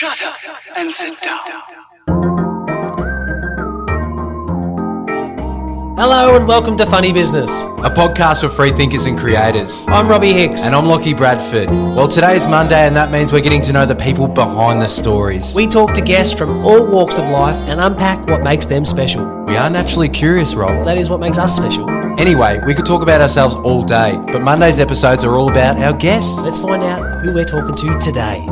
Shut up and sit down. Hello and welcome to Funny Business. a podcast for free thinkers and creators. I'm Robbie Hicks. And I'm Lockie Bradford. Well, today is Monday, and that means we're getting to know the people behind the stories. we talk to guests from all walks of life and unpack what makes them special. We are naturally curious, Rob. That is what makes us special. Anyway, we could talk about ourselves all day, but Monday's episodes are all about our guests. Let's find out who we're talking to today.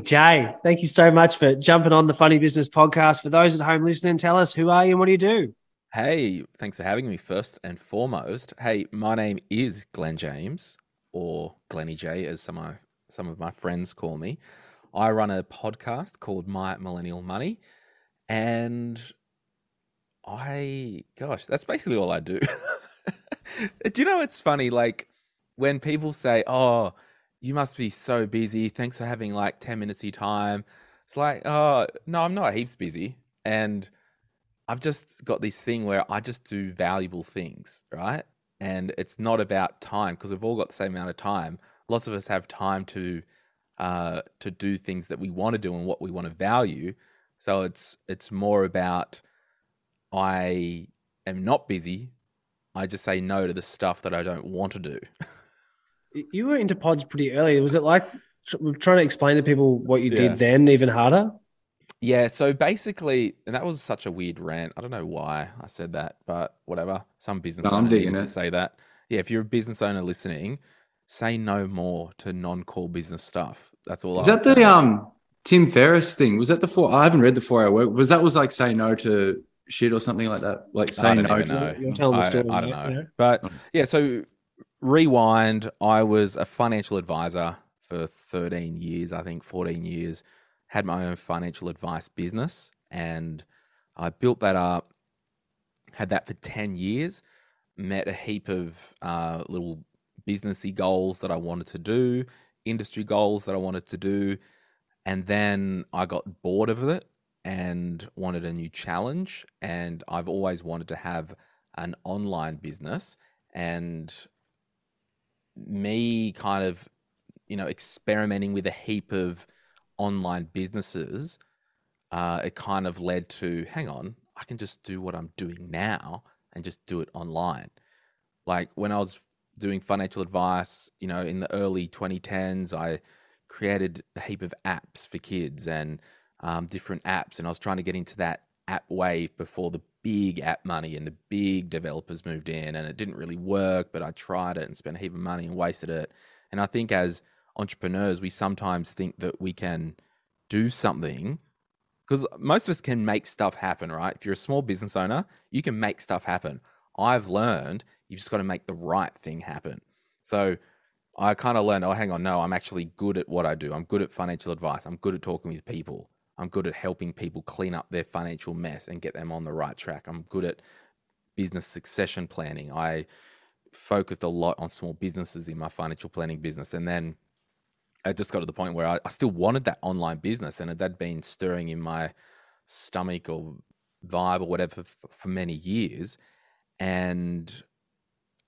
Jay, thank you so much for jumping on the Funny Business podcast. For those at home listening, tell us who are you and what do you do? Hey, thanks for having me first and foremost. Hey, my name is Glen James, or Glenny J, as some of some of my friends call me. I run a podcast called My Millennial Money, and I, gosh, that's basically all I do. do you know it's funny? Like when people say, "Oh, you must be so busy. Thanks for having like ten minutes of your time." It's like, "Oh, no, I'm not heaps busy," and I've just got this thing where I just do valuable things, right? And it's not about time because we've all got the same amount of time. Lots of us have time to uh, to do things that we want to do and what we want to value. So it's it's more about I am not busy. I just say no to the stuff that I don't want to do. You were into pods pretty early. Was it like trying to explain to people what you Yeah. did then even harder? Yeah, so basically, and that was such a weird rant. I don't know why I said that, but whatever. Some business No, I'm owner digging needed to say that. Yeah, if you're a business owner listening, say no more to non-core business stuff. That's all. Is I that the um Tim Ferriss thing? Was that the four? I haven't read the four hour work. Was that was like say no to shit or something like that? Like say I don't no even to know. You're telling the I, story, I don't mate, know. yeah. But yeah, so rewind. I was a financial advisor for 13 years, I think 14 years. Had my own financial advice business, and I built that up. Had that for 10 years. Met a heap of uh, little businessy goals that I wanted to do, industry goals that I wanted to do, and then I got bored of it and wanted a new challenge. And I've always wanted to have an online business. And me kind of, you know, experimenting with a heap of online businesses, uh, it kind of led to hang on, I can just do what I'm doing now and just do it online. Like when I was doing financial advice, you know, in the early 2010s, I created a heap of apps for kids and um, different apps, and I was trying to get into that app wave before the big app money and the big developers moved in, and it didn't really work. But I tried it and spent a heap of money and wasted it. And I think as entrepreneurs, we sometimes think that we can do something because most of us can make stuff happen, right? If you're a small business owner, you can make stuff happen. I've learned you've just got to make the right thing happen. So I kind of learned, oh, hang on, no, I'm actually good at what I do. I'm good at financial advice. I'm good at talking with people. I'm good at helping people clean up their financial mess and get them on the right track. I'm good at business succession planning. I focused a lot on small businesses in my financial planning business. And then I just got to the point where I, I still wanted that online business and it had been stirring in my stomach or vibe or whatever f- for many years. And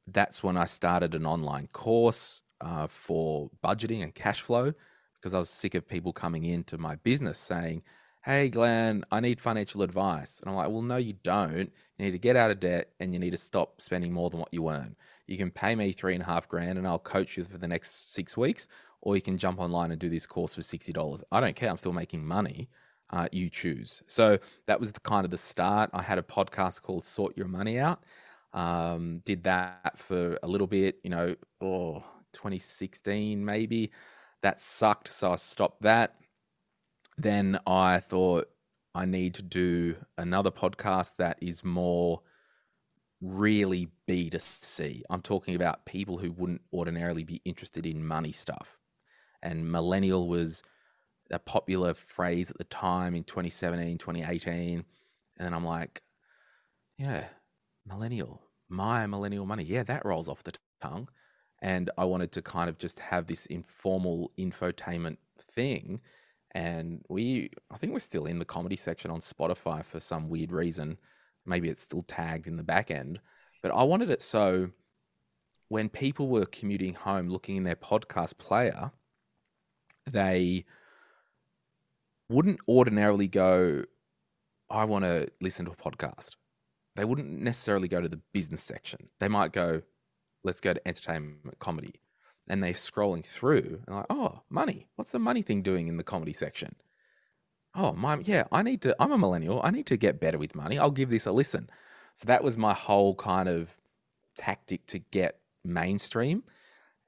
that's when I started an online course uh, for budgeting and cash flow because I was sick of people coming into my business saying, Hey, Glen, I need financial advice. And I'm like, Well, no, you don't. You need to get out of debt and you need to stop spending more than what you earn. You can pay me three and a half grand and I'll coach you for the next six weeks, or you can jump online and do this course for $60. I don't care. I'm still making money. Uh, you choose. So that was the kind of the start. I had a podcast called Sort Your Money Out. Um, did that for a little bit, you know, oh, 2016 maybe. That sucked, so I stopped that. Then I thought I need to do another podcast that is more really B2C. I'm talking about people who wouldn't ordinarily be interested in money stuff. And millennial was a popular phrase at the time in 2017, 2018. And I'm like, yeah, millennial, my millennial money. Yeah, that rolls off the tongue. And I wanted to kind of just have this informal infotainment thing. And we, I think we're still in the comedy section on Spotify for some weird reason. Maybe it's still tagged in the back end. But I wanted it so when people were commuting home looking in their podcast player, they wouldn't ordinarily go, I want to listen to a podcast. They wouldn't necessarily go to the business section. They might go, let's go to entertainment comedy. And they're scrolling through and like, oh, money. What's the money thing doing in the comedy section? Oh, my, yeah, I need to, I'm a millennial. I need to get better with money. I'll give this a listen. So that was my whole kind of tactic to get mainstream.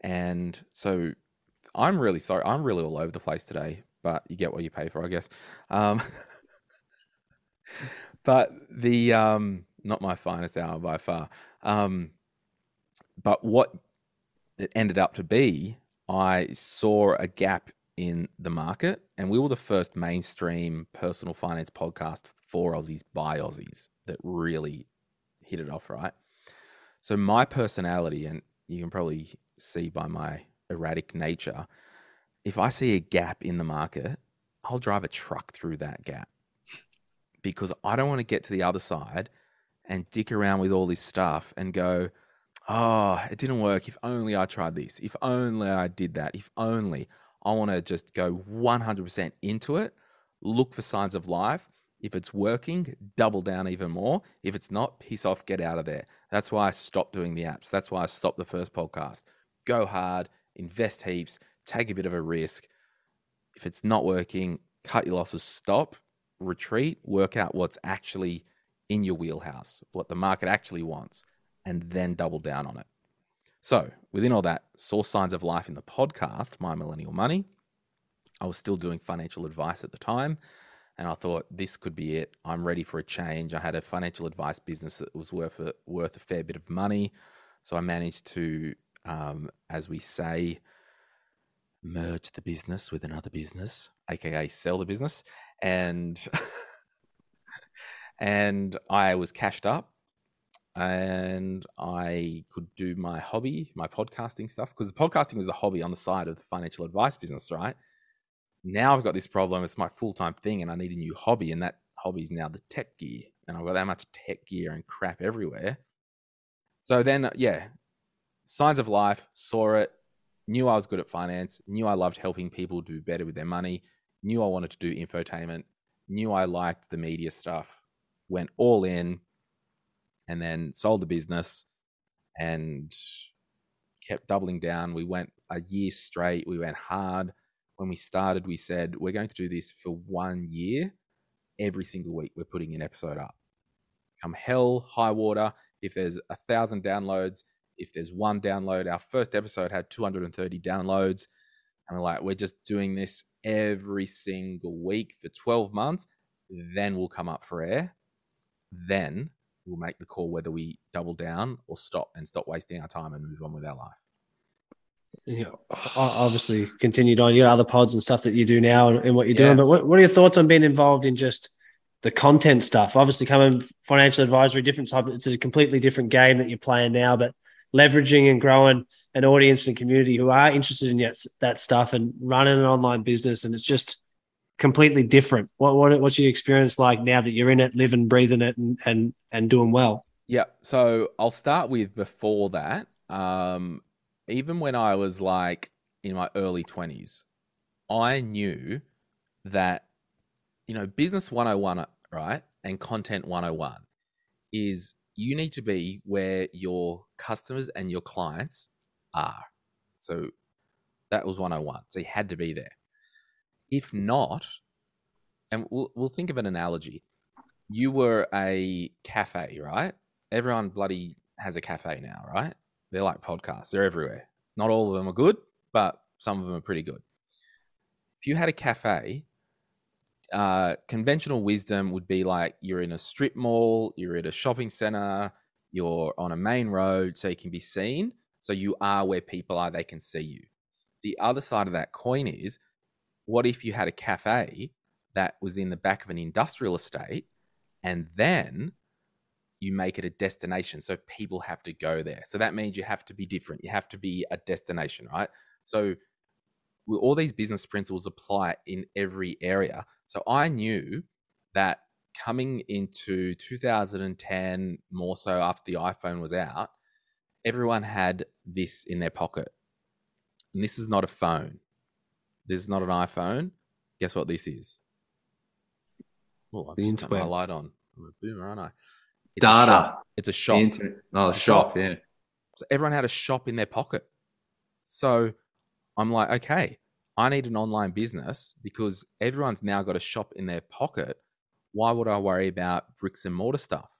And so I'm really sorry. I'm really all over the place today, but you get what you pay for, I guess. Um, but the um, not my finest hour by far. Um, but what it ended up to be, I saw a gap in the market, and we were the first mainstream personal finance podcast for Aussies by Aussies that really hit it off right. So my personality, and you can probably see by my erratic nature, if I see a gap in the market, I'll drive a truck through that gap because I don't want to get to the other side and dick around with all this stuff and go, oh, it didn't work. If only I tried this. If only I did that. If only. I want to just go 100% into it, look for signs of life. If it's working, double down even more. If it's not, piss off, get out of there. That's why I stopped doing the apps. That's why I stopped the first podcast. Go hard, invest heaps, take a bit of a risk. If it's not working, cut your losses, stop, retreat, work out what's actually in your wheelhouse, what the market actually wants, and then double down on it. So, within all that, saw signs of life in the podcast, My Millennial Money. I was still doing financial advice at the time, and I thought this could be it. I'm ready for a change. I had a financial advice business that was worth a, worth a fair bit of money, so I managed to, um, as we say, merge the business with another business, aka sell the business, and and I was cashed up and I could do my hobby, my podcasting stuff, because the podcasting was the hobby on the side of the financial advice business, right? Now I've got this problem. It's my full time thing, and I need a new hobby, and that hobby is now the tech gear. And I've got that much tech gear and crap everywhere. So then, uh, yeah, signs of life, saw it, knew I was good at finance, knew I loved helping people do better with their money, knew I wanted to do infotainment, knew I liked the media stuff, went all in, and then sold the business and kept doubling down. We went a year straight, we went hard. When we started, we said, we're going to do this for one year. Every single week, we're putting an episode up. Come hell, high water. If there's a thousand downloads, if there's one download, our first episode had 230 downloads. And we're like, we're just doing this every single week for 12 months. Then we'll come up for air. Then we'll make the call whether we double down or stop and stop wasting our time and move on with our life. Yeah, obviously continued on. You got other pods and stuff that you do now and, what you're Yeah. doing. But what, what are your thoughts on being involved in just the content stuff? Obviously, coming financial advisory, different type. It's a completely different game that you're playing now, but leveraging and growing an audience and community who are interested in that, that stuff and running an online business, and it's just completely different. What, what what's your experience like now that you're in it, living, breathing it, and and and doing well? Yeah. So I'll start with before that. Um, even when I was like in my early 20s, I knew that, you know, business 101, right? And content 101 is you need to be where your customers and your clients are. So that was 101. So you had to be there. If not, and we'll, we'll think of an analogy. You were a cafe, right? Everyone bloody has a cafe now, right? They're like podcasts, they're everywhere. Not all of them are good, but some of them are pretty good. If you had a cafe, uh, conventional wisdom would be like you're in a strip mall, you're at a shopping center, you're on a main road, so you can be seen. So you are where people are, they can see you. The other side of that coin is what if you had a cafe that was in the back of an industrial estate and then you make it a destination? So people have to go there. So that means you have to be different. You have to be a destination right? So all these business principles apply in every area? So i knew that coming into 2010 more so after the iphone was out everyone had this in their pocket. And this is not a phone This is not an iPhone. Guess what this is? Oh, I've The just turned my light on. I'm a boomer, aren't I? It's Data. shop. It's a shop. internet. Oh, It's a shop. shop. Yeah. So everyone had a shop in their pocket. So I'm like, okay, I need an online business because everyone's now got a shop in their pocket. Why would I worry about bricks and mortar stuff?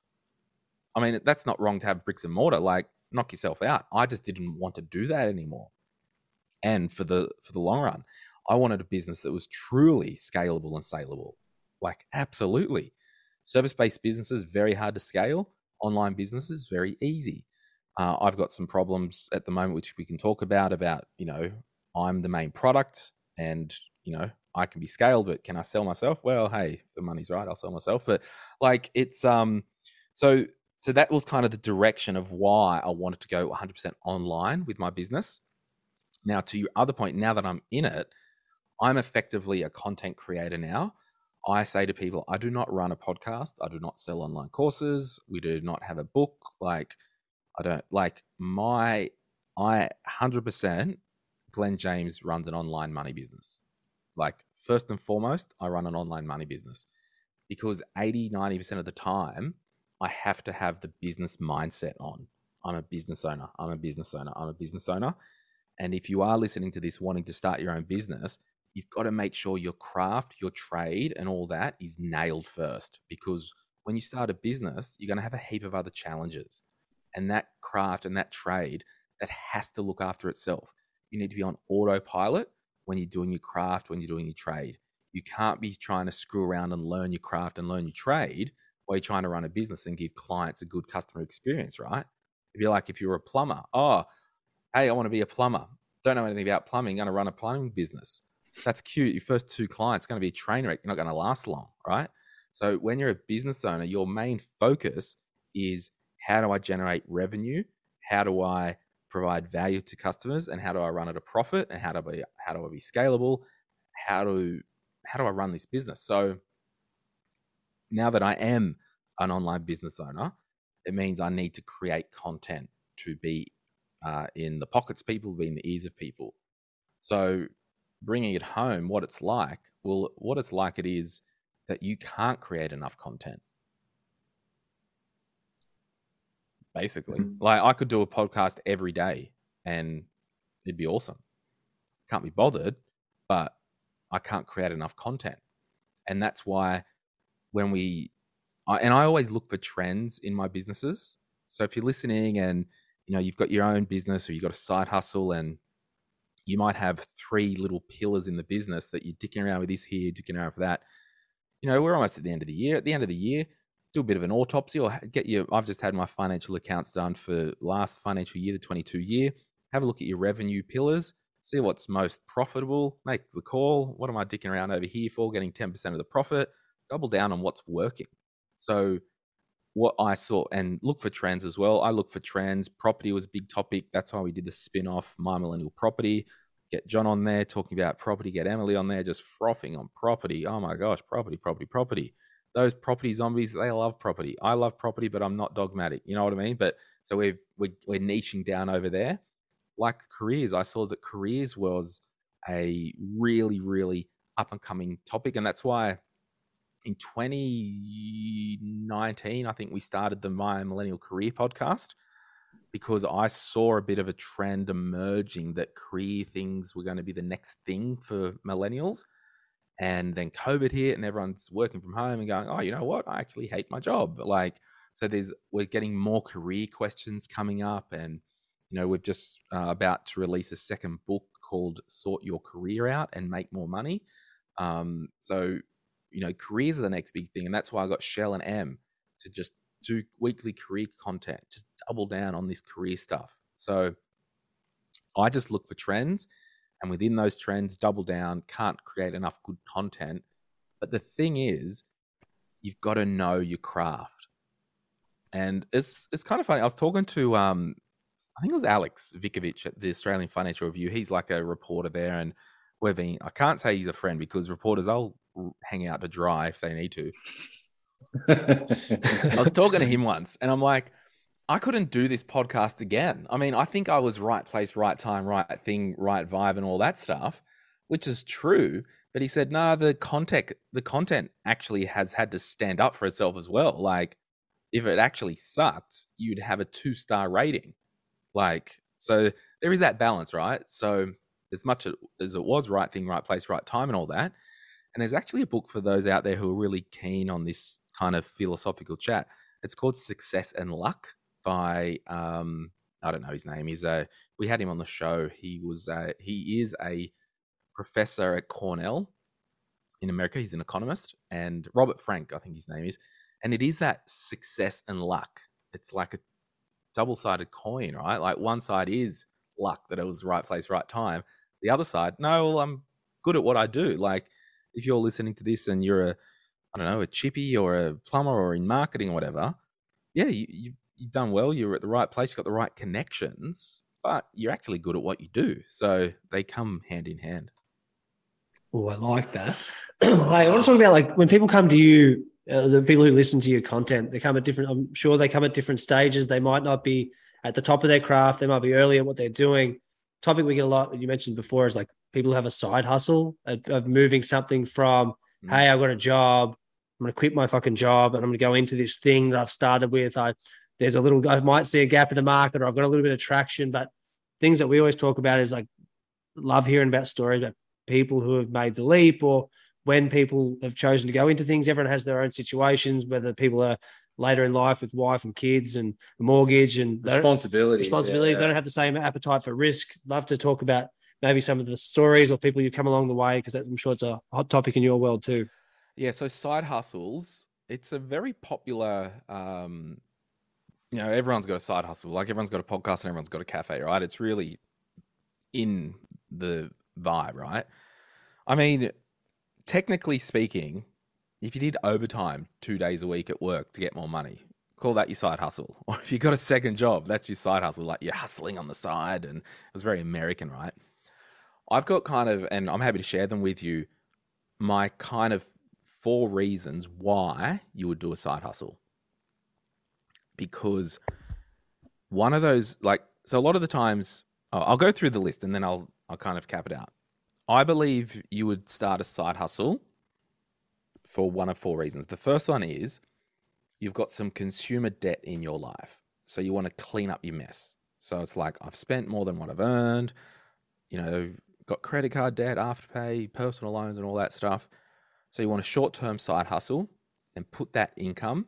I mean, that's not wrong to have bricks and mortar. Like, knock yourself out. I just didn't want to do that anymore. And for the for the long run, I wanted a business that was truly scalable and saleable. Like, absolutely. Service based businesses very hard to scale. Online businesses very easy. Uh, I've got some problems at the moment, which we can talk about. About you know, I'm the main product, and you know, I can be scaled, but can I sell myself? Well, hey, the money's right, I'll sell myself. But like, it's um, so so that was kind of the direction of why I wanted to go 100% online with my business. Now, to your other point, now that I'm in it, I'm effectively a content creator now. I say to people, I do not run a podcast. I do not sell online courses. We do not have a book. Like, I don't like my, I 100% Glen James runs an online money business. Like, first and foremost, I run an online money business because 80, 90% of the time, I have to have the business mindset on. I'm a business owner. I'm a business owner. I'm a business owner. And if you are listening to this wanting to start your own business, you've got to make sure your craft, your trade, and all that is nailed first. Because when you start a business, you're going to have a heap of other challenges. And that craft and that trade, that has to look after itself. You need to be on autopilot when you're doing your craft, when you're doing your trade. You can't be trying to screw around and learn your craft and learn your trade while you're trying to run a business and give clients a good customer experience, right? If you're like, if you're a plumber, oh, hey, I want to be a plumber. Don't know anything about plumbing, going to run a plumbing business. That's cute. Your first two clients going to be train wreck. You're not going to last long, right? So when you're a business owner, your main focus is how do I generate revenue? How do I provide value to customers? And how do I run at a profit? And how do I how do I be scalable? How do how do I run this business? So now that I am an online business owner, it means I need to create content to be uh, in the pockets people, be in the ears of people. So bringing it home, what it's like, well, what it's like it is that you can't create enough content. Basically, mm-hmm. like I could do a podcast every day and it'd be awesome. Can't be bothered, but I can't create enough content. And that's why when we, I, and I always look for trends in my businesses. So if you're listening and you know you've got your own business or you've got a side hustle and you might have three little pillars in the business that you're dicking around with this here, dicking around for that. You know, we're almost at the end of the year. At the end of the year, do a bit of an autopsy or get your. I've just had my financial accounts done for last financial year, the 22 year. Have a look at your revenue pillars. See what's most profitable. Make the call. What am I dicking around over here for? Getting 10% of the profit. Double down on what's working. So what I saw and look for trends as well. I look for trends. Property was a big topic. That's why we did the spin off My Millennial Property. Get John on there talking about property. Get Emily on there just frothing on property. Oh my gosh, property, property, property. Those property zombies, they love property. I love property, but I'm not dogmatic. You know what I mean? But so we've, we're, we're niching down over there. Like careers, I saw that careers was a really, really up and coming topic. And that's why in 2019, I think we started the My Millennial Career podcast because I saw a bit of a trend emerging that career things were going to be the next thing for millennials. And then COVID hit and everyone's working from home and going, oh, you know what? I actually hate my job. Like, so there's, we're getting more career questions coming up. And, you know, we're just uh, about to release a second book called Sort Your Career Out and Make More Money. Um, so, you know, careers are the next big thing. And that's why I got Shell and M to just do weekly career content, just double down on this career stuff. So I just look for trends and within those trends, double down, can't create enough good content. But the thing is, you've got to know your craft. And it's it's kind of funny. I was talking to um I think it was Aleks Vickovich at the Australian Financial Review. He's like a reporter there and we've been I can't say he's a friend because reporters they'll hang out to dry if they need to. I was talking to him once and I'm like, I couldn't do this podcast again. I mean, I think I was right place, right time, right thing, right vibe, and all that stuff. which is true. But he said, nah, the content, the content actually has had to stand up for itself as well. Like, if it actually sucked, you'd have a two star rating. Like, so there is that balance, right? So, as much as it was right thing, right place, right time, and all that. And there's actually a book for those out there who are really keen on this kind of philosophical chat. It's called Success and Luck by um, I don't know his name. He's a we had him on the show. He was a, he is a professor at Cornell in America. He's an economist, and Robert Frank, I think his name is. And it is that success and luck. It's like a double sided coin, right? Like one side is luck that it was right place, right time. The other side, no, well, I'm good at what I do. Like if you're listening to this and you're a, I don't know, a chippy or a plumber or in marketing or whatever, yeah, you, you you've done well. You're at the right place. You've got the right connections, but you're actually good at what you do. So they come hand in hand. Oh, I like that. I want to talk about like when people come to you, uh, the people who listen to your content, they come at different. I'm sure they come at different stages. They might not be at the top of their craft. They might be early at what they're doing. Topic we get a lot. That you mentioned before is like people who have a side hustle of, of moving something from, mm. hey, I've got a job. I'm going to quit my fucking job and I'm going to go into this thing that I've started with. I there's a little, I might see a gap in the market or I've got a little bit of traction. But things that we always talk about is like, love hearing about stories about people who have made the leap or when people have chosen to go into things. Everyone has their own situations, whether people are later in life with wife and kids and mortgage and responsibilities. Responsibilities. Yeah. They don't have the same appetite for risk. Love to talk about maybe some of the stories or people you come along the way because I'm sure it's a hot topic in your world too. Yeah. So side hustles. It's a very popular um, you know, everyone's got a side hustle. Like everyone's got a podcast and everyone's got a cafe, right? It's really in the vibe, right? I mean, technically speaking, if you did overtime two days a week at work to get more money, call that your side hustle. Or if you got a second job, that's your side hustle. Like you're hustling on the side. And it was very American, right? I've got kind of, and I'm happy to share them with you, my kind of four reasons why you would do a side hustle because one of those like so a lot of the times oh, I'll go through the list and then I'll I'll kind of cap it out. I believe you would start a side hustle for one of four reasons. The first one is you've got some consumer debt in your life. So you want to clean up your mess. So it's like I've spent more than what I've earned, you know, got credit card debt, afterpay, personal loans and all that stuff. So you want a short-term side hustle and put that income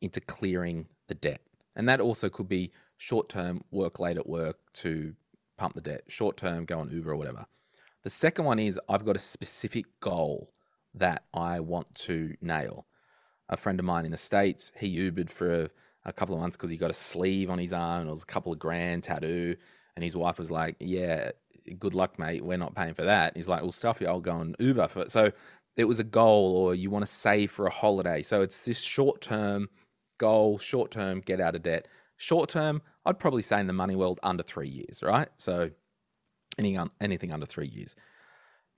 into clearing the debt. And that also could be short term work late at work to pump the debt, short term go on Uber or whatever. The second one is I've got a specific goal that I want to nail. A friend of mine in the States, he Ubered for a, a couple of months because he got a sleeve on his arm and it was a couple of grand tattoo. And his wife was like, Yeah, good luck, mate. We're not paying for that. He's like, Well, stuff you, I'll go on Uber for it. So it was a goal or you want to save for a holiday. So it's this short term goal, short term, get out of debt. Short term, I'd probably say in the money world under three years, right? So anything, anything under three years.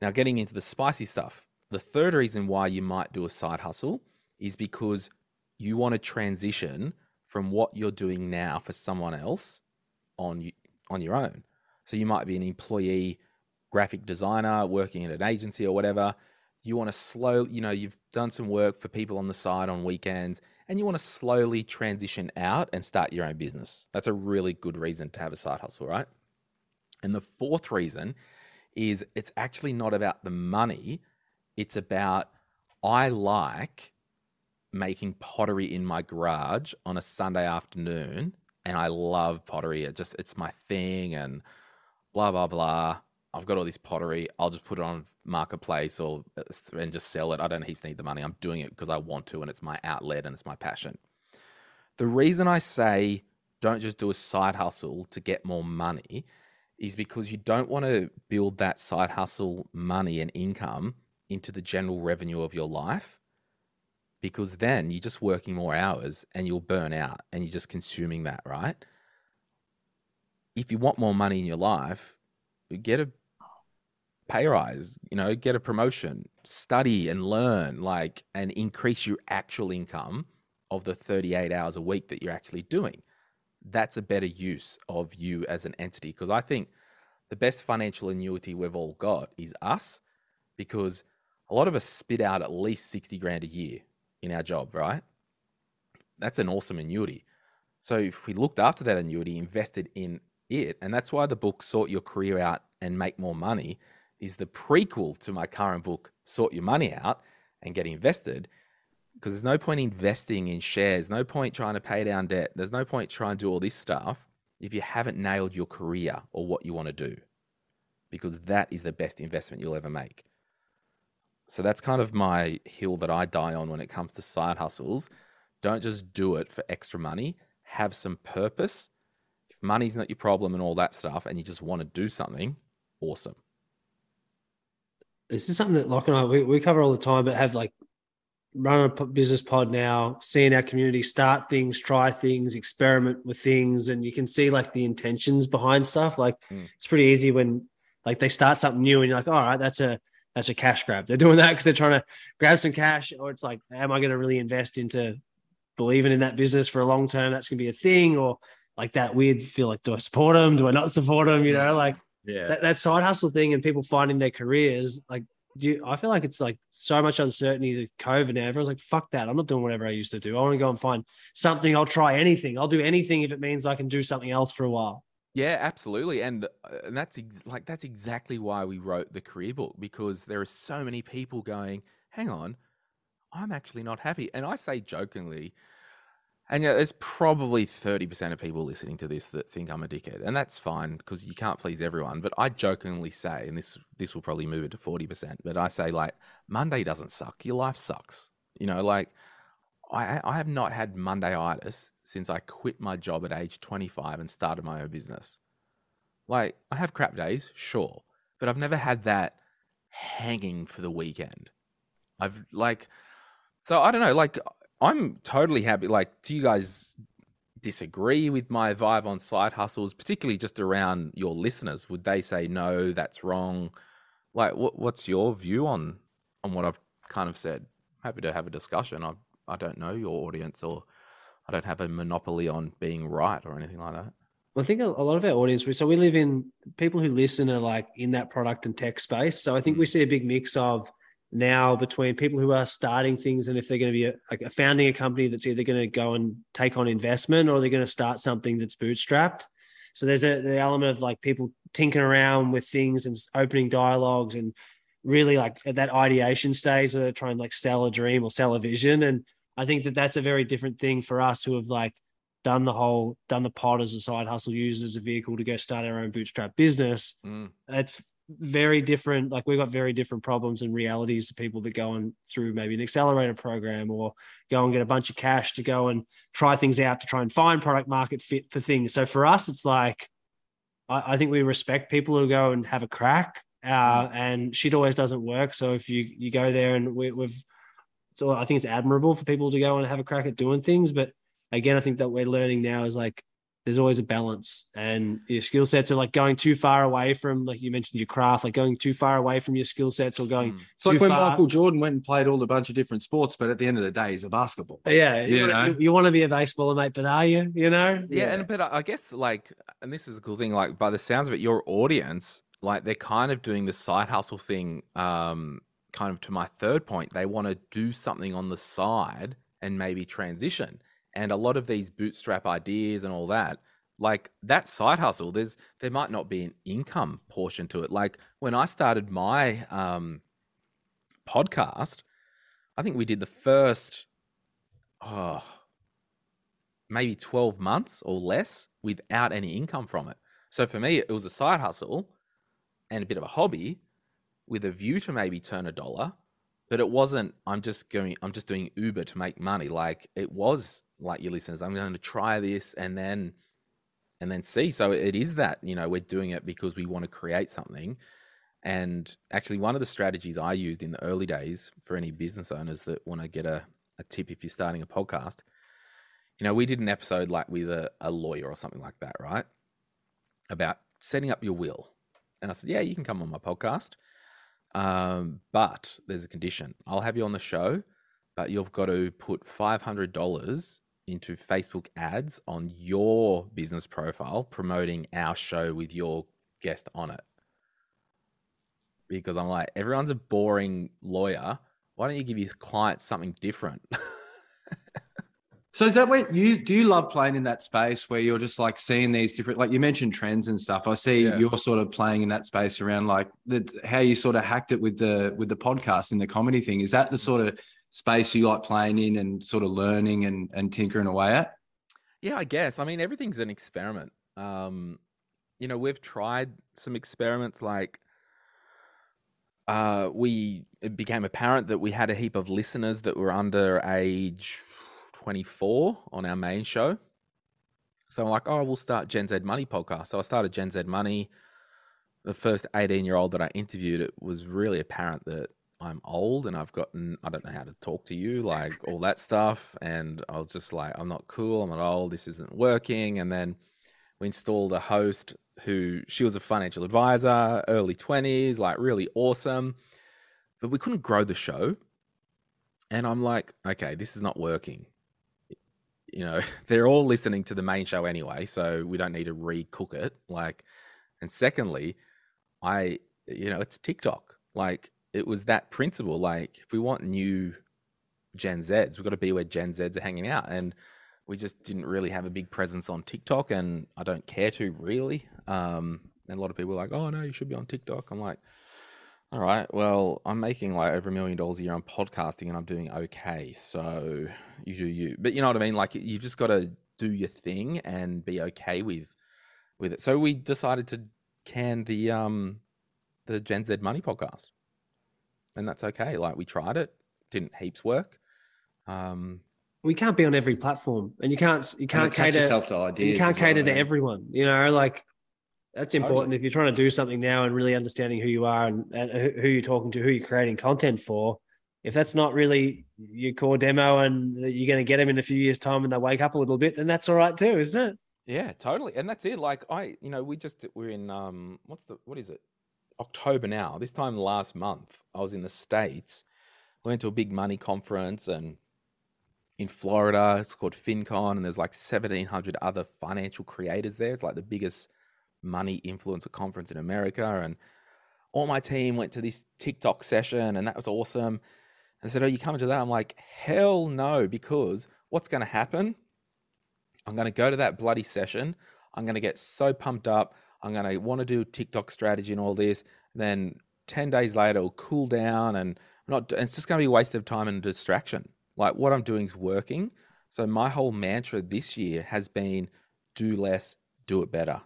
Now, getting into the spicy stuff, the third reason why you might do a side hustle is because you want to transition from what you're doing now for someone else on on your own. So you might be an employee graphic designer working at an agency or whatever. You want to slow, you know, you've done some work for people on the side on weekends and you want to slowly transition out and start your own business. That's a really good reason to have a side hustle, right? And the fourth reason is it's actually not about the money, it's about I like making pottery in my garage on a Sunday afternoon and I love pottery. It just it's my thing and blah blah blah. I've got all this pottery. I'll just put it on marketplace or uh, and just sell it. I don't heaps need the money. I'm doing it because I want to, and it's my outlet and it's my passion. The reason I say don't just do a side hustle to get more money is because you don't want to build that side hustle money and income into the general revenue of your life because then you're just working more hours and you'll burn out and you're just consuming that, right? If you want more money in your life, get a pay rise, you know, get a promotion, study and learn, like, and increase your actual income of the 38 hours a week that you're actually doing. That's a better use of you as an entity. Because I think the best financial annuity we've all got is us because a lot of us spit out at least 60 grand a year in our job, right? That's an awesome annuity. So if we looked after that annuity, invested in it, and that's why the book Sort Your Career Out and Make More Money is the prequel to my current book, Sort Your Money Out and Get Invested. Because there's no point investing in shares, no point trying to pay down debt, there's no point trying to do all this stuff if you haven't nailed your career or what you want to do. Because that is the best investment you'll ever make. So that's kind of my hill that I die on when it comes to side hustles. Don't just do it for extra money, have some purpose. If money's not your problem and all that stuff, and you just want to do something, awesome. This is something that Locke and I we, we cover all the time, but have like run a business pod now, seeing our community start things, try things, experiment with things, and you can see like the intentions behind stuff. Like Mm. it's pretty easy when like they start something new and you're like, all right, that's a that's a cash grab. They're doing that because they're trying to grab some cash, or it's like, am I going to really invest into believing in that business for a long term? That's going to be a thing, or like that weird feel like, do I support them? Do I not support them? You know, like Yeah. that, that side hustle thing and people finding their careers like do you, I feel like it's like so much uncertainty with COVID now. Everyone's like, fuck that. I'm not doing whatever I used to do. I want to go and find something. I'll try anything. I'll do anything if it means I can do something else for a while. Yeah, absolutely, and uh, and that's ex- like that's exactly why we wrote the career book because there are so many people going, hang on, I'm actually not happy, and I say jokingly, and yeah, there's probably thirty percent of people listening to this that think I'm a dickhead, and that's fine because you can't please everyone. But I jokingly say, and this this will probably move it to forty percent, but I say like Monday doesn't suck, your life sucks, you know, like. I, I have not had Mondayitis since I quit my job at age 25 and started my own business. Like, I have crap days, sure, but I've never had that hanging for the weekend. I've like, so I don't know, like, I'm totally happy. Like, do you guys disagree with my vibe on side hustles, particularly just around your listeners? Would they say, no, that's wrong? Like, what, what's your view on, on what I've kind of said? Happy to have a discussion. I, I don't know your audience or I don't have a monopoly on being right or anything like that. I think a, lot of our audience, so we live in people who listen are like in that product and tech space. So I think we mm. see a big mix of now between people who are starting things and if they're going to be a, like a founding a company that's either going to go and take on investment or they're going to start something that's bootstrapped. So there's a the element of like people tinkering around with things and opening dialogues and really like at that ideation stage where they're trying to like sell a dream or sell a vision. And I think that that's a very different thing for us who have like done the whole done the pod as a side hustle, used as a vehicle to go start our own bootstrap business. Mm. It's very different. Like we've got very different problems and realities to people that go on through maybe an accelerator program or go and get a bunch of cash to go and try things out to try and find product market fit for things. So for us, it's like I, I think we respect people who go and have a crack. Uh, and shit always doesn't work. So if you you go there and we, we've so I think it's admirable for people to go and have a crack at doing things. But again, I think that we're learning now is like there's always a balance, and your skill sets are like going too far away from, like you mentioned, your craft, like going too far away from your skill sets or going. Mm. It's like when far- Michael Jordan went and played all a bunch of different sports, but at the end of the day, he's a basketball. Yeah, you, You wanna, know? you, you want to be a baseballer, mate, but are you? You know? Yeah, and but I I guess like, and this is a cool thing. Like by the sounds of it, your audience, like they're kind of doing the side hustle thing. Um, kind of to my third point, they want to do something on the side and maybe transition. And a lot of these bootstrap ideas and all that, like that side hustle, there's there might not be an income portion to it. Like when I started my um podcast, I think we did the first oh maybe 12 months or less without any income from it. So for me, it was a side hustle and a bit of a hobby with a view to maybe turn a dollar, but it wasn't, I'm just going, I'm just doing Uber to make money. Like it was like your listeners, I'm going to try this and then, and then see. So it is that, you know, we're doing it because we want to create something. And actually, one of the strategies I used in the early days for any business owners that want to get a, a tip if you're starting a podcast, you know, we did an episode like with a, a lawyer or something like that, right? About setting up your will. And I said, yeah, you can come on my podcast. Um, but there's a condition. I'll have you on the show, but you've got to put $500 into Facebook ads on your business profile promoting our show with your guest on it because I'm like, everyone's a boring lawyer. Why don't you give your clients something different? So is that what you do? You love playing in that space where you're just like seeing these different, like you mentioned trends and stuff. I see Yeah. you're sort of playing in that space around like the how you sort of hacked it with the with the podcast and the comedy thing. Is that the sort of space you like playing in and sort of learning and and tinkering away at? Yeah, I guess. I mean, everything's an experiment. Um, you know, we've tried some experiments like uh, we it became apparent that we had a heap of listeners that were under age 24 on our main show. So I'm like, oh, we'll start Gen Z Money podcast. So I started Gen Z Money. The first 18 year old that I interviewed, it was really apparent that I'm old and I've gotten, I don't know how to talk to you, like all that stuff. And I was just like, I'm not cool. I'm not old. This isn't working. And then we installed a host who, she was a financial advisor, early 20s, like really awesome. But we couldn't grow the show. And I'm like, okay, this is not working. You know, they're all listening to the main show anyway, so we don't need to recook it. Like, and secondly, I, you know, it's TikTok. Like, it was that principle. Like, if we want new Gen Zs, we've got to be where Gen Zs are hanging out. And we just didn't really have a big presence on TikTok, and I don't care to really. Um, and a lot of people are like, oh, no, you should be on TikTok. I'm like, all right, well, I'm making like over a million dollars a year on podcasting and I'm doing okay. So you do you. But you know what I mean? Like you've just got to do your thing and be okay with with it. So we decided to can the um the Gen Z Money podcast. And that's okay. Like we tried it, didn't heaps work. Um we can't be on every platform, and you can't you can't cater yourself to ideas. you can't cater to everyone. You know, like that's important Totally. if you're trying to do something now and really understanding who you are and, and who you're talking to, who you're creating content for. If that's not really your core demo and you're going to get them in a few years' time and they wake up a little bit, then that's all right too, isn't it? Yeah, totally. And that's it. Like I, you know, we just we're in um what's the what is it? October now. This time last month, I was in the States. We went to a big money conference and in Florida, it's called FinCon, and there's like 1,700 other financial creators there. It's like the biggest money influencer conference in America. And all my team went to this TikTok session, and that was awesome. I said, Are you coming to that? I'm like, Hell no, because what's going to happen? I'm going to go to that bloody session. I'm going to get so pumped up. I'm going to want to do TikTok strategy and all this. Then 10 days later, it'll cool down and not, and it's just going to be a waste of time and distraction. Like what I'm doing is working. So my whole mantra this year has been do less, do it better.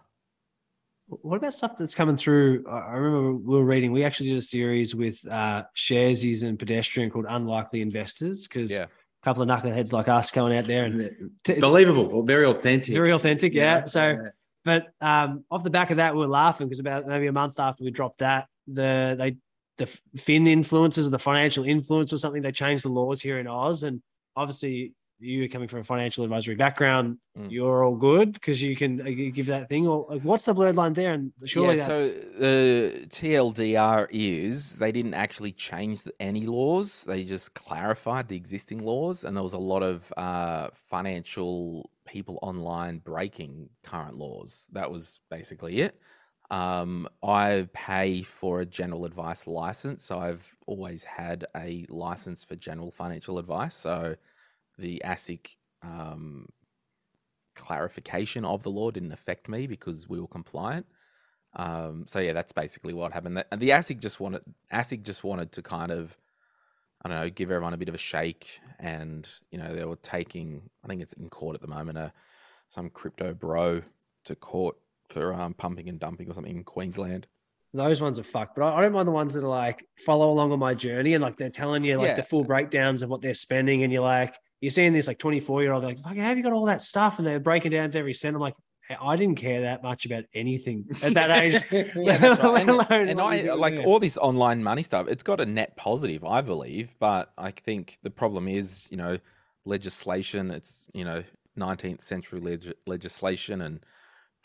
What about stuff that's coming through? I remember we were reading. We actually did a series with uh, Sharesies and Pedestrian called Unlikely Investors because Yeah. a couple of knuckleheads like us going out there and t- Believable or very authentic. very authentic. Yeah. Yeah. So, but um, off the back of that, we were laughing because about maybe a month after we dropped that, the they the fin influences or the financial influence or something, they changed the laws here in Oz, and obviously you coming from a financial advisory background, Mm. you're all good because you can uh, give that thing. Or like, what's the blurred line there? And surely yeah, so the TLDR is they didn't actually change any laws; they just clarified the existing laws, and there was a lot of uh, financial people online breaking current laws. That was basically it. Um, I pay for a general advice license, so I've always had a license for general financial advice. So the ASIC um, clarification of the law didn't affect me because we were compliant. Um, so yeah, that's basically what happened. The, the ASIC just wanted ASIC just wanted to kind of I don't know give everyone a bit of a shake, and you know they were taking I think it's in court at the moment uh, some crypto bro to court for um, pumping and dumping or something in Queensland. those ones are fucked. But I, I don't mind the ones that are like follow along on my journey and like they're telling you like Yeah. the full breakdowns of what they're spending, and you're like you're seeing this like 24 year old like, fucking, have you got all that stuff? And they're breaking down to every cent. I'm like, I didn't care that much about anything at that age. Yeah, that's right. And, and I doing like all this online money stuff. It's got a net positive, I believe, but I think the problem is, you know, legislation. It's you know, 19th century leg- legislation and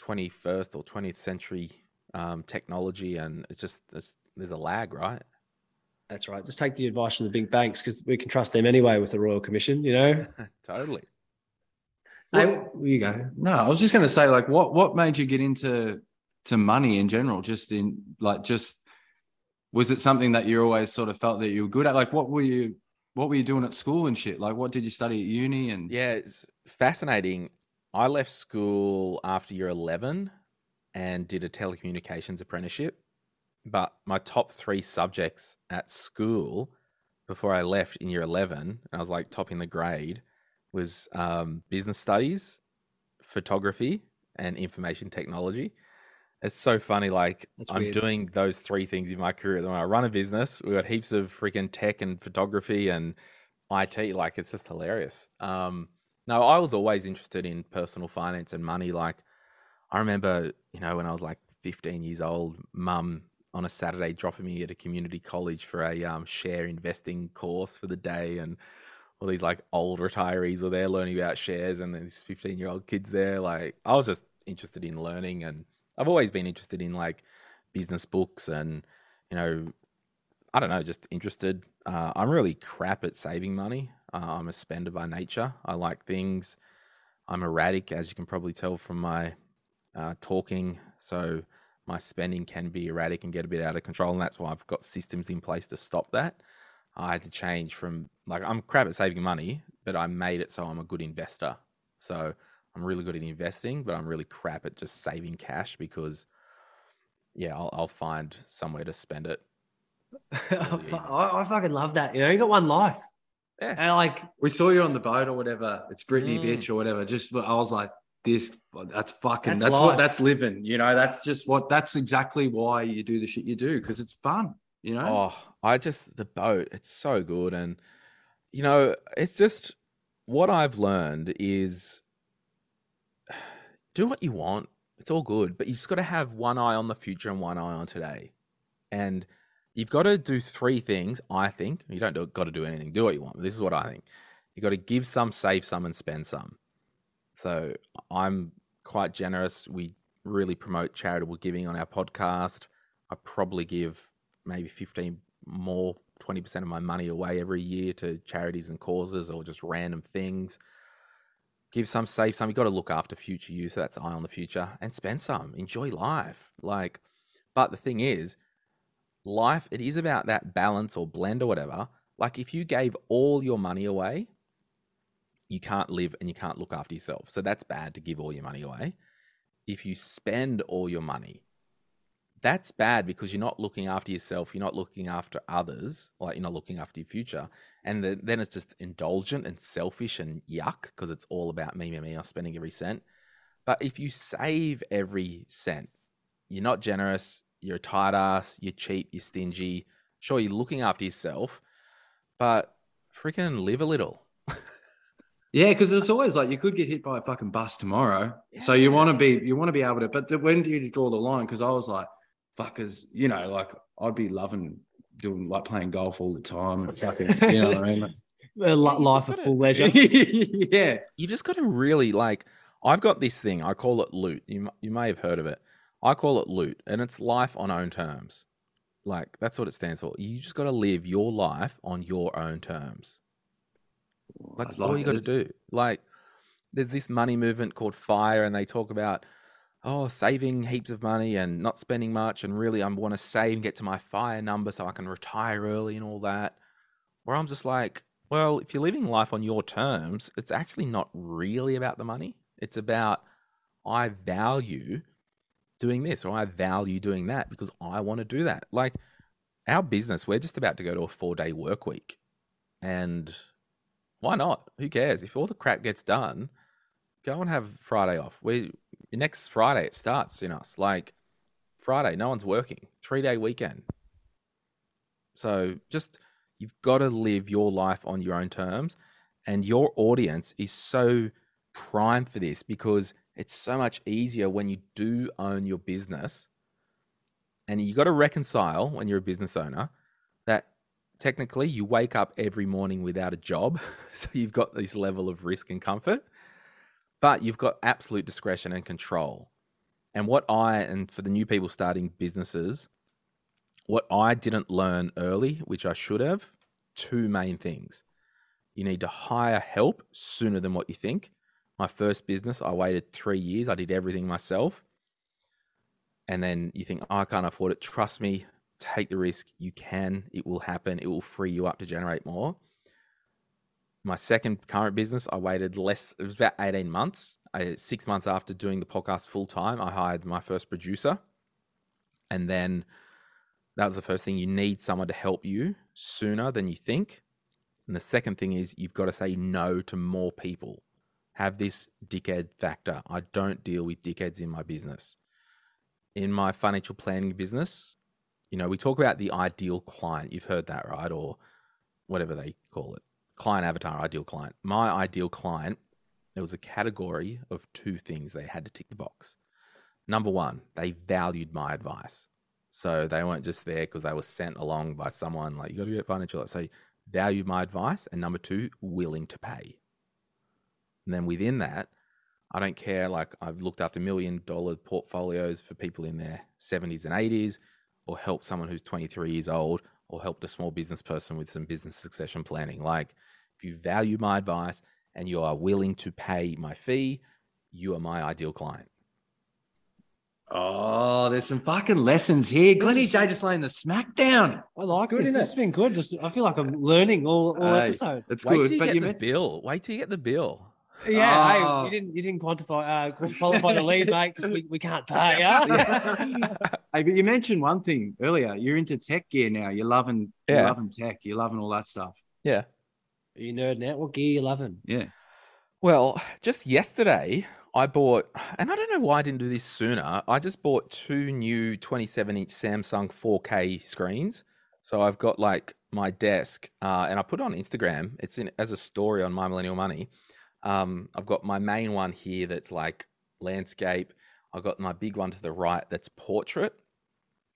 21st or 20th century um, technology, and it's just there's, there's a lag, right? That's right. Just take the advice from the big banks because we can trust them anyway with the Royal Commission, you know? totally. hey, you go. No, I was just going to say, like, what what made you get into to money in general? Just in like just was it something that you always sort of felt that you were good at? Like what were you what were you doing at school and shit? Like what did you study at uni and Yeah, it's fascinating. I left school after year 11 and did a telecommunications apprenticeship. But my top three subjects at school before I left in year 11, and I was like topping the grade, was um, business studies, photography, and information technology. It's so funny. Like That's I'm weird. doing those three things in my career. When I run a business, we've got heaps of freaking tech and photography and IT. Like it's just hilarious. Um, no, I was always interested in personal finance and money. Like I remember, you know, when I was like 15 years old, mum on a Saturday dropping me at a community college for a um, share investing course for the day and all these like old retirees were there learning about shares and these 15 year old kids there like i was just interested in learning and i've always been interested in like business books and you know i don't know just interested. Uh, i'm really crap at saving money. Uh, i'm a spender by nature. I like things. I'm erratic as you can probably tell from my uh, talking so my spending can be erratic and get a bit out of control and that's why i've got systems in place to stop that I had to change from like I'm crap at saving money, but I made it so I'm a good investor. So I'm really good at investing, but I'm really crap at just saving cash because, yeah, I'll, I'll find somewhere to spend it. Really. I, I fucking love that. You know, you got one life. Yeah. And like, we saw you on the boat or whatever. It's Britney Mm. bitch or whatever. Just I was like, this that's fucking That's that's, what that's living. You know, that's just what that's exactly why you do the shit you do because it's fun. You know, Oh, I just the boat. It's so good, and you know, it's just what I've learned is do what you want. It's all good, but you just got to have one eye on the future and one eye on today, and you've got to do three things. I think you don't do, got to do anything. Do what you want. This is what I think. You got to give some, save some, and spend some. So I'm quite generous. We really promote charitable giving on our podcast. I probably give maybe 15 more 20% of my money away every year to charities and causes or just random things. Give some save some. You've got to look after future you so that's eye on the future and spend some. Enjoy life. Like but the thing is life it is about that balance or blend or whatever. Like if you gave all your money away you can't live and you can't look after yourself. So that's bad to give all your money away. If you spend all your money that's bad because you're not looking after yourself you're not looking after others like you're not looking after your future. And then it's just indulgent and selfish and yuck because it's all about me me me i'm spending every cent. But if you save every cent you're not generous you're a tight ass you're cheap you're stingy sure you're looking after yourself but freaking live a little yeah, because it's always like you could get hit by a fucking bus tomorrow. So you want to be you want to be able to. But when do you draw the line? Because I was like, fuckers, you know, like I'd be loving doing like playing golf all the time and fucking, you know what I mean? a life just of full leisure. yeah. you just got to really like i've got this thing i call it loot you, you may have heard of it i call it loot and it's life on own terms like that's what it stands for you just got to live your life on your own terms that's all you got to do? Like there's this money movement called fire and they talk about oh saving heaps of money and not spending much and really i want to save and get to my fire number so i can retire early and all that. Where i'm just like well if you're living life on your terms it's actually not really about the money. It's about i value doing this or i value doing that because i want to do that. Like our business we're just about to go to a four day work week and why not? Who cares? If all the crap gets done go and have friday off. We next friday it starts in us. Like friday no one's working. Three day weekend. So just you've got to live your life on your own terms and your audience is so primed for this because it's so much easier when you do own your business and you got to reconcile when you're a business owner technically you wake up every morning without a job so you've got this level of risk and comfort but you've got absolute discretion and control. And what i and for the new people starting businesses what i didn't learn early which i should have two main things. You need to hire help sooner than what you think. My first business i waited three years. I did everything myself. And then you think, oh, I can't afford it. Trust me, take the risk. You can. It will happen. It will free you up to generate more. My second current business, I waited less. It was about eighteen months. I, six months after doing the podcast full time, I hired my first producer, and then that was the first thing. You need someone to help you sooner than you think. And the second thing is you've got to say no to more people. Have this dickhead factor. I don't deal with dickheads in my business. In my financial planning business, you know, we talk about the ideal client. You've heard that, right? Or whatever they call it client avatar, ideal client. My ideal client, there was a category of two things they had to tick the box. Number one, they valued my advice. So they weren't just there because they were sent along by someone like, you got to get financial. So value my advice. And number two, willing to pay. And then within that, I don't care. Like I've looked after million dollar portfolios for people in their 70s and 80s, or help someone who's 23 years old, or helped a small business person with some business succession planning. Like if you value my advice and you are willing to pay my fee, you are my ideal client. Oh, there's some fucking lessons here. Glenny J just laying the smackdown. I like good, this. This it? has been good. Just I feel like I'm learning all, all Hey, episode. It's Wait good, till you but get you the meant bill. Wait till you get the bill. Yeah, hey, Oh. you didn't you didn't quantify uh qualify the lead, mate, because we, we can't pay. Yeah. Hey, but you mentioned one thing earlier. You're into tech gear now. You're loving, you're Yeah. loving tech. You're loving all that stuff. Yeah. Are you nerding out? What gear you loving? Yeah. Well, just yesterday, I bought, and I don't know why I didn't do this sooner. I just bought two new 27 inch Samsung 4K screens. So I've got like my desk, uh, and I put it on Instagram. It's in as a story on My Millennial Money. Um, I've got my main one here that's like landscape. I've got my big one to the right that's portrait.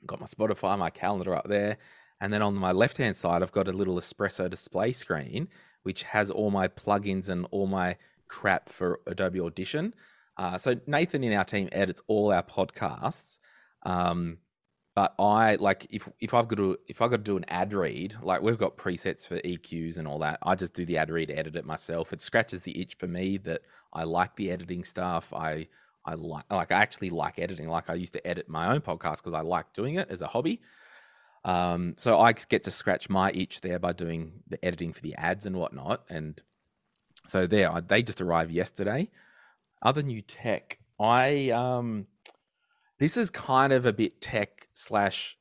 got my Spotify, my calendar up there. And then on my left hand side, I've got a little espresso display screen, which has all my plugins and all my crap for Adobe Audition. Uh, so Nathan in our team edits all our podcasts. Um, but I like if if I've got to if I've got to do an ad read, like we've got presets for EQs and all that. I just do the ad read, edit it myself. It scratches the itch for me that I like the editing stuff. I I like like I actually like editing. Like I used to edit my own podcast because I like doing it as a hobby. Um, so I get to scratch my itch there by doing the editing for the ads and whatnot. And so there, I- they just arrived yesterday. Other new tech, I um, this is kind of a bit tech slash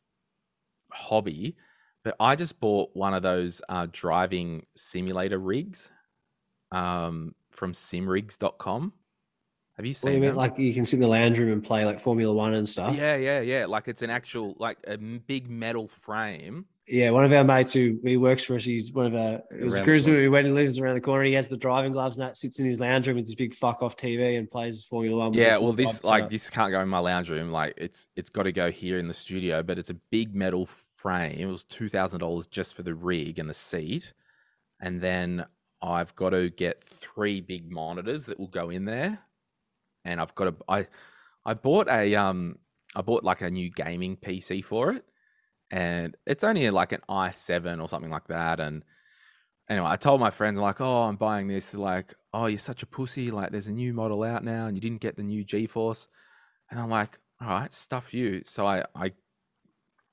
hobby, but I just bought one of those uh, driving simulator rigs um, from simrigs.com. Have you What seen do you mean? Like you can sit in the lounge room and play like Formula One and stuff? Yeah, yeah, yeah. Like it's an actual, like a big metal frame. Yeah, one of our mates who he works for us, he's one of our it was a Around the cruiser who went and lives around the corner. He has the driving gloves and that sits in his lounge room with his big fuck off TV and plays his Formula One. Yeah, well, this vibe, like so- this can't go in my lounge room. Like it's it's got to go here in the studio. But it's a big metal frame. It was two thousand dollars just for the rig and the seat, and then I've got to get three big monitors that will go in there, and I've got to I I bought a um I bought like a new gaming PC for it, and it's only like an i7 or something like that, and anyway, I told my friends, like, oh, I'm buying this. They're like, oh, you're such a pussy. Like, there's a new model out now, and you didn't get the new GeForce. And I'm like, all right, stuff you. So I, I,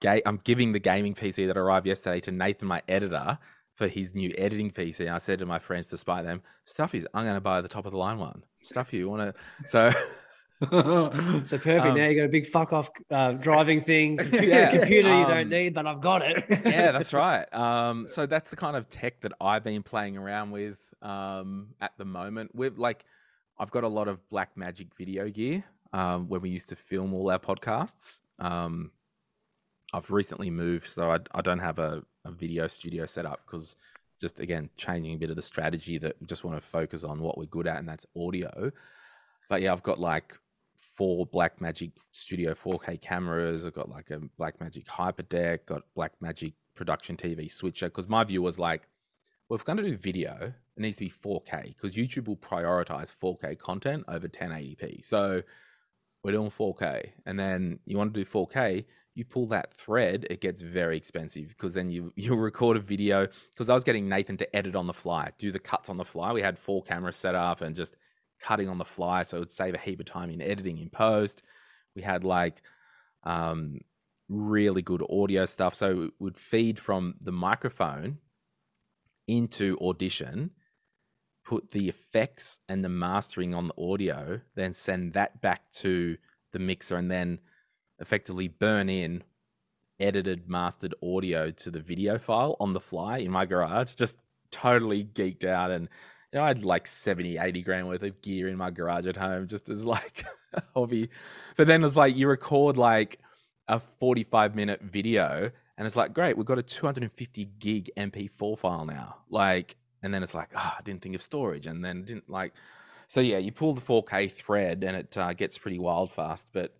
ga- I'm giving the gaming PC that arrived yesterday to Nathan, my editor, for his new editing PC. And I said to my friends, despite them, stuff is, I'm going to buy the top of the line one. Stuff you want to. So so perfect. Um, now you got a big fuck off uh, driving thing, computer, Yeah, computer you um, don't need, but I've got it. yeah, that's right. Um, so that's the kind of tech that I've been playing around with um, at the moment. We've like, I've got a lot of Blackmagic video gear um, when we used to film all our podcasts. Um, I've recently moved, so I, I don't have a, a video studio set up because just again changing a bit of the strategy that just want to focus on what we're good at, and that's audio. But yeah, I've got like four Blackmagic Studio 4K cameras. I've got like a Blackmagic Hyperdeck, got Blackmagic production TV switcher. Because my view was like, well, if we're going to do video, it needs to be 4K because YouTube will prioritize 4K content over 1080p. So we're doing 4K, and then you want to do 4K. You pull that thread, it gets very expensive because then you you'll record a video. Because I was getting Nathan to edit on the fly, do the cuts on the fly. We had four cameras set up and just cutting on the fly, so it would save a heap of time in editing in post. We had like um, really good audio stuff. So it would feed from the microphone into Audition, put the effects and the mastering on the audio, then send that back to the mixer, and then effectively burn in edited mastered audio to the video file on the fly in my garage. Just totally geeked out and you know, I had like 70, 80 grand worth of gear in my garage at home just as like a hobby. But then it was like you record like a 45 minute video and it's like, great, we've got a 250 gig MP4 file now. Like, and then it's like, oh, I didn't think of storage. And then didn't like, so yeah, you pull the 4K thread and it uh, gets pretty wild fast. But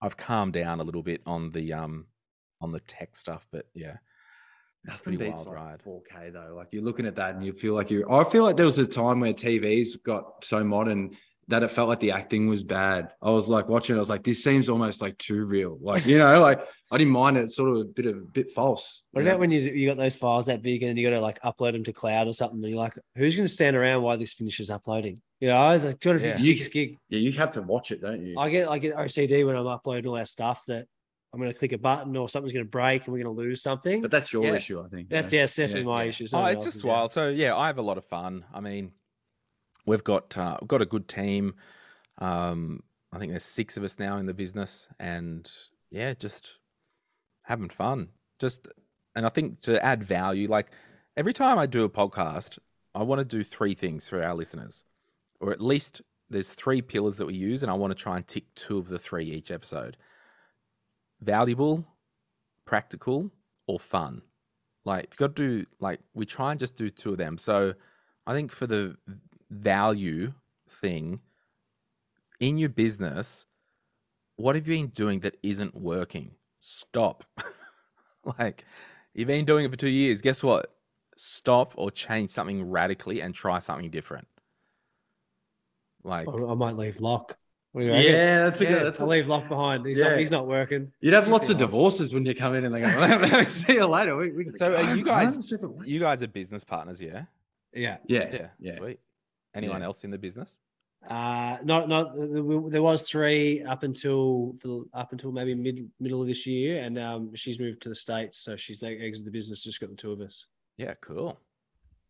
I've calmed down a little bit on the, um, on the tech stuff. But yeah, that's pretty wild like, ride. 4K though, like you're looking at that and you feel like you. I feel like there was a time where TVs got so modern that it felt like the acting was bad. I was like watching, it, I was like, this seems almost like too real. Like you know, like I didn't mind it. It's sort of a bit of a bit false. What about know? when you you got those files that big and then you got to like upload them to cloud or something? And you're like, who's going to stand around while this finishes uploading? You know, it's like 256 gig. Yeah, you have to watch it, don't you? I get I get OCD when I'm uploading all that stuff that I'm going to click a button or something's going to break and we're going to lose something. but that's your Yeah. issue, I think. that's you yeah, know? definitely Yeah, my yeah. issue. Oh, it's just wild. So yeah, I have a lot of fun. I mean, we've got uh, we've got a good team. Um, I think there's six of us now in the business, and yeah, just having fun. Just and I think to add value, like every time I do a podcast, I want to do three things for our listeners, or at least there's three pillars that we use, and I want to try and tick two of the three each episode. Valuable, practical, or fun. Like you've got to do like we try and just do two of them. So I think for the value thing in your business, what have you been doing that isn't working? Stop. like you've been doing it for two years. Guess what? Stop or change something radically and try something different. Like I might leave Lock. What do you reckon? Yeah, that's a Yeah, good. That's I'll a, leave Lock behind. He's, Yeah. not, he's not working. you'd have He's lots of the- divorces when you come in and they go, "See you later." We, we So are you guys- home separate ways." you guys are business partners, yeah? Yeah. Yeah, Yeah, yeah. sweet. Anyone Yeah. else in the business? Uh, not not there was three up until for up until maybe mid middle of this year, and um, she's moved to the states, so she's like exited the business. Just got the two of us. Yeah, cool.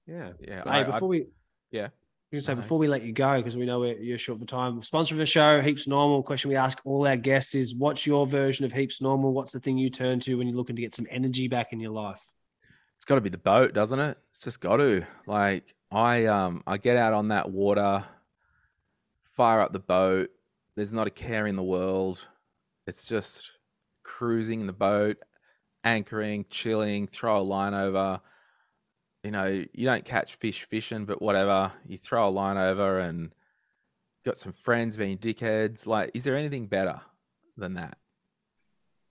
Yeah. Yeah, But I- hey, I- before we yeah. You say before we let you go, because we know we're, you're short for time. Sponsor of the show, Heaps Normal. Question we ask all our guests is, "What's your version of Heaps Normal? What's the thing you turn to when you're looking to get some energy back in your life?" it's got to be the boat, doesn't it? It's just got to. Like I um I get out on that water, fire up the boat. There's not a care in the world. It's just cruising in the boat, anchoring, chilling, throw a line over. You know, you don't catch fish fishing, but whatever. You throw a line over and got some friends being dickheads. Like, is there anything better than that?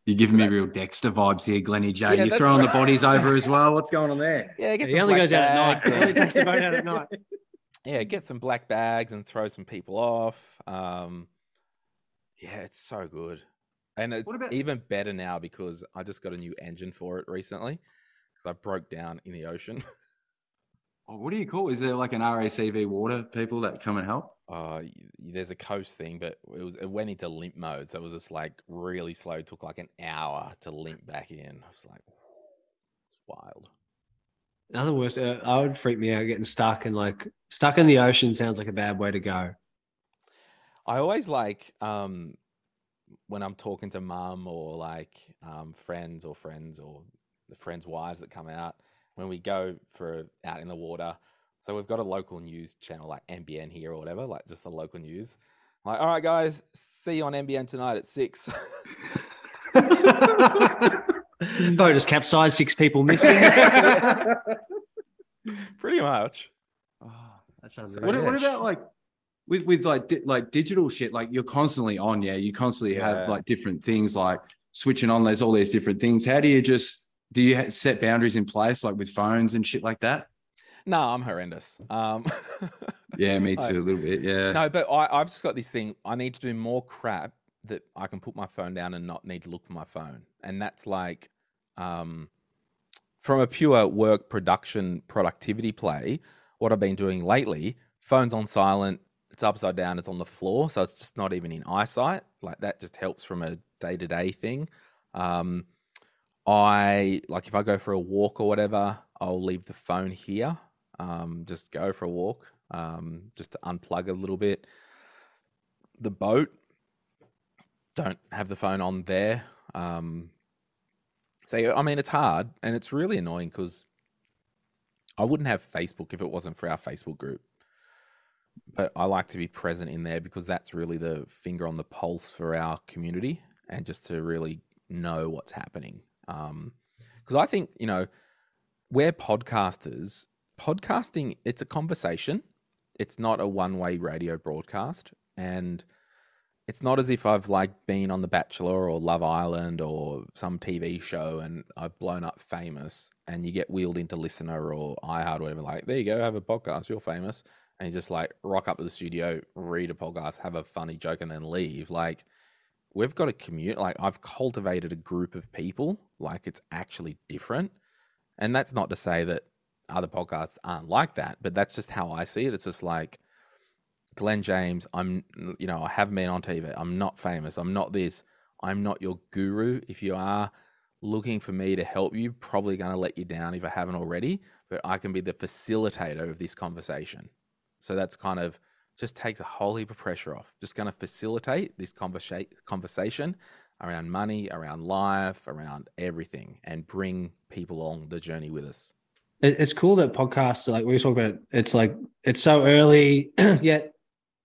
You're giving So me real Dexter vibes here, Glenny J. Yeah, You're that's throwing the bodies over as well. What's going on there? Yeah, get he some only black goes out at night. bags He only takes the boat out at night. yeah, get some black bags and throw some people off. Um, yeah, it's so good, and it's about- even better now because I just got a new engine for it recently because I broke down in the ocean. Oh, what do you call? Is there like an RACV water people that come and help? Uh, there's a coast thing, but it was it went into limp mode, so it was just like really slow. It took like an hour to limp back in. I was like, it's wild. Another worse, uh, I would freak me out getting stuck and like stuck in the ocean sounds like a bad way to go. I always like um when I'm talking to mum or like um friends or friends or the friends' wives that come out when we go for out in the water. So we've got a local news channel like NBN here or whatever, like just the local news. I'm like, all right, guys, see you on NBN tonight at six. Boat has capsized, six people missing. Pretty much. oh, that's So, What, what about like with with like di- like digital shit? Like you're constantly on, yeah. You constantly Yeah. have like different things like switching on. There's all these different things. How do you just do you set boundaries in place like with phones and shit like that? No, I'm horrendous. Um, Yeah, me too, a little bit. Yeah. No, but I, I've just got this thing. I need to do more crap that I can put my phone down and not need to look for my phone. And that's like, um, from a pure work production productivity play, what I've been doing lately, phone's on silent, it's upside down, it's on the floor, so it's just not even in eyesight. Like that just helps from a day to day thing. Um, I like if I go for a walk or whatever, I'll leave the phone here. Um, just go for a walk, um, just to unplug a little bit. The boat, don't have the phone on there. Um, so I mean, it's hard and it's really annoying because I wouldn't have Facebook if it wasn't for our Facebook group. But I like to be present in there because that's really the finger on the pulse for our community and just to really know what's happening. Um, because I think, you know, we're podcasters. Podcasting, it's a conversation, it's not a one way radio broadcast. And it's not as if I've like been on The Bachelor or Love Island or some TV show and I've blown up famous and you get wheeled into LiSTNR or iHeart or whatever. Like, there you go, have a podcast, you're famous. And you just like rock up to the studio, read a podcast, have a funny joke, and then leave. Like, we've got a commute. Like, I've cultivated a group of people. Like, it's actually different. And that's not to say that other podcasts aren't like that, but that's just how I see it. It's just like, Glen James, I'm, you know, I haven't been on TV. I'm not famous. I'm not this. I'm not your guru. If you are looking for me to help you, probably going to let you down if I haven't already, but I can be the facilitator of this conversation. So that's kind of just takes a whole heap of pressure off. Just going to facilitate this conversa- conversation around money, around life, around everything, and bring people along the journey with us. It's cool that podcasts, like we talk about, it's like it's so early, yet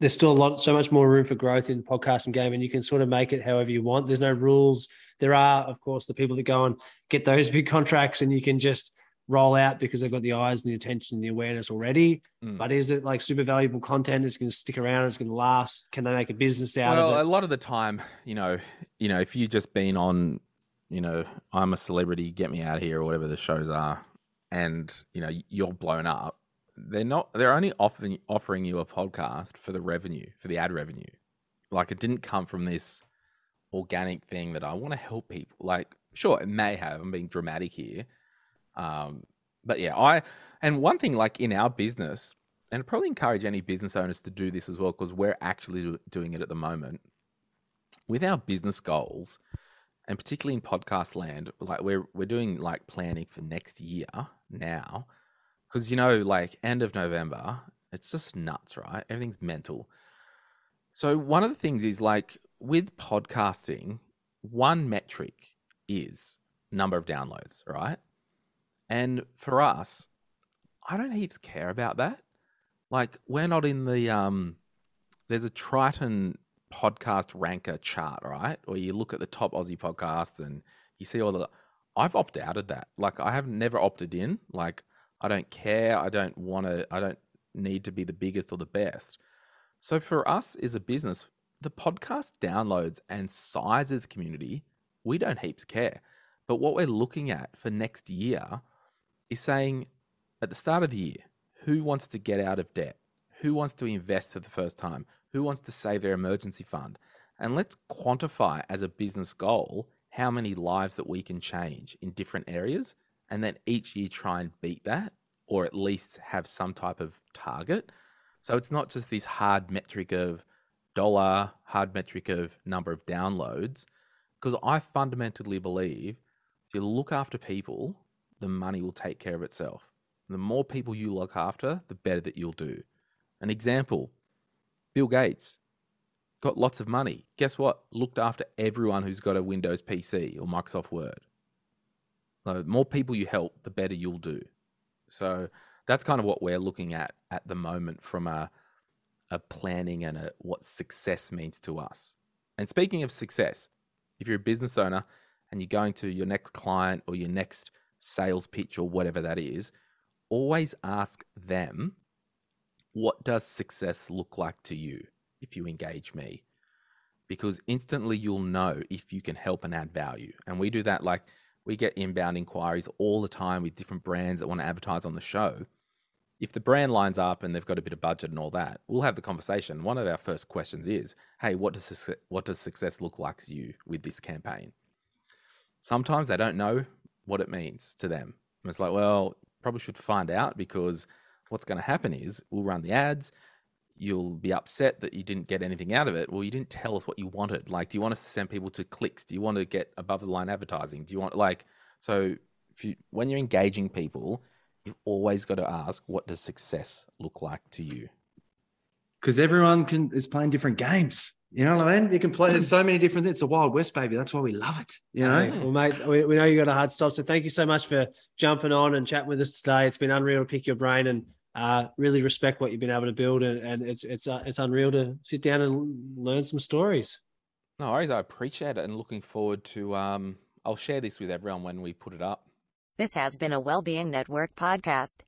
there's still a lot, so much more room for growth in podcasting game, and you can sort of make it however you want. There's no rules. There are, of course, the people that go and get those big contracts, and you can just roll out because they've got the eyes and the attention and the awareness already. Mm. But is it like super valuable content? It's going to stick around. It's going to last. Can they make a business out well, of it? Well, a lot of the time, you know, you know, if you've just been on, you know, I'm a celebrity, get me out of here, or whatever the shows are, and you know, you're blown up. They're not. They're only offering offering you a podcast for the revenue, for the ad revenue. Like it didn't come from this organic thing that I want to help people. Like, sure, it may have. I'm being dramatic here, um, but yeah, I and one thing like in our business, and I'd probably encourage any business owners to do this as well because we're actually do- doing it at the moment with our business goals, and particularly in podcast land. Like we're we're doing like planning for next year now, because you know, like end of November, it's just nuts, right? Everything's mental. So one of the things is like with podcasting, one metric is number of downloads, right? And for us, I don't heaps care about that. Like we're not in the um there's a Triton podcast ranker chart, right? Or you look at the top Aussie podcasts and you see all the I've opted out of that. Like I have never opted in. Like I don't care. I don't want to I don't need to be the biggest or the best. So for us as a business, the podcast downloads and size of the community, we don't heaps care. But what we're looking at for next year is saying at the start of the year, who wants to get out of debt? Who wants to invest for the first time? Who wants to save their emergency fund? And let's quantify as a business goal how many lives that we can change in different areas. And then each year try and beat that, or at least have some type of target. So it's not just this hard metric of dollar, hard metric of number of downloads. Because I fundamentally believe if you look after people, the money will take care of itself. The more people you look after, the better that you'll do. An example Bill Gates got lots of money. Guess what? Looked after everyone who's got a Windows PC or Microsoft Word. The more people you help, the better you'll do. So that's kind of what we're looking at at the moment from a, a planning and a, what success means to us. And speaking of success, if you're a business owner and you're going to your next client or your next sales pitch or whatever that is, always ask them, what does success look like to you if you engage me? Because instantly you'll know if you can help and add value. And we do that like we get inbound inquiries all the time with different brands that want to advertise on the show. If the brand lines up and they've got a bit of budget and all that, we'll have the conversation. One of our first questions is, "Hey, what does what does success look like to you with this campaign?" Sometimes they don't know what it means to them. And it's like, well, probably should find out because what's going to happen is we'll run the ads. you'll be upset that you didn't get anything out of it. Well, you didn't tell us what you wanted. Like, do you want us to send people to clicks? Do you want to get above the line advertising? Do you want like so if you when you're engaging people, you've always got to ask what does success look like to you? because everyone can is playing different games. You know what I mean? You can play. So many different. Things. It's a wild west, baby. That's why we love it. You know. Hey, well, mate, we, we know you got a hard stop, so thank you so much for jumping on and chatting with us today. It's been unreal to pick your brain and uh, really respect what you've been able to build, and, and it's it's uh, it's unreal to sit down and learn some stories. No worries, I appreciate it and looking forward to um I'll share this with everyone when we put it up. This has been a Wellbeing Network podcast.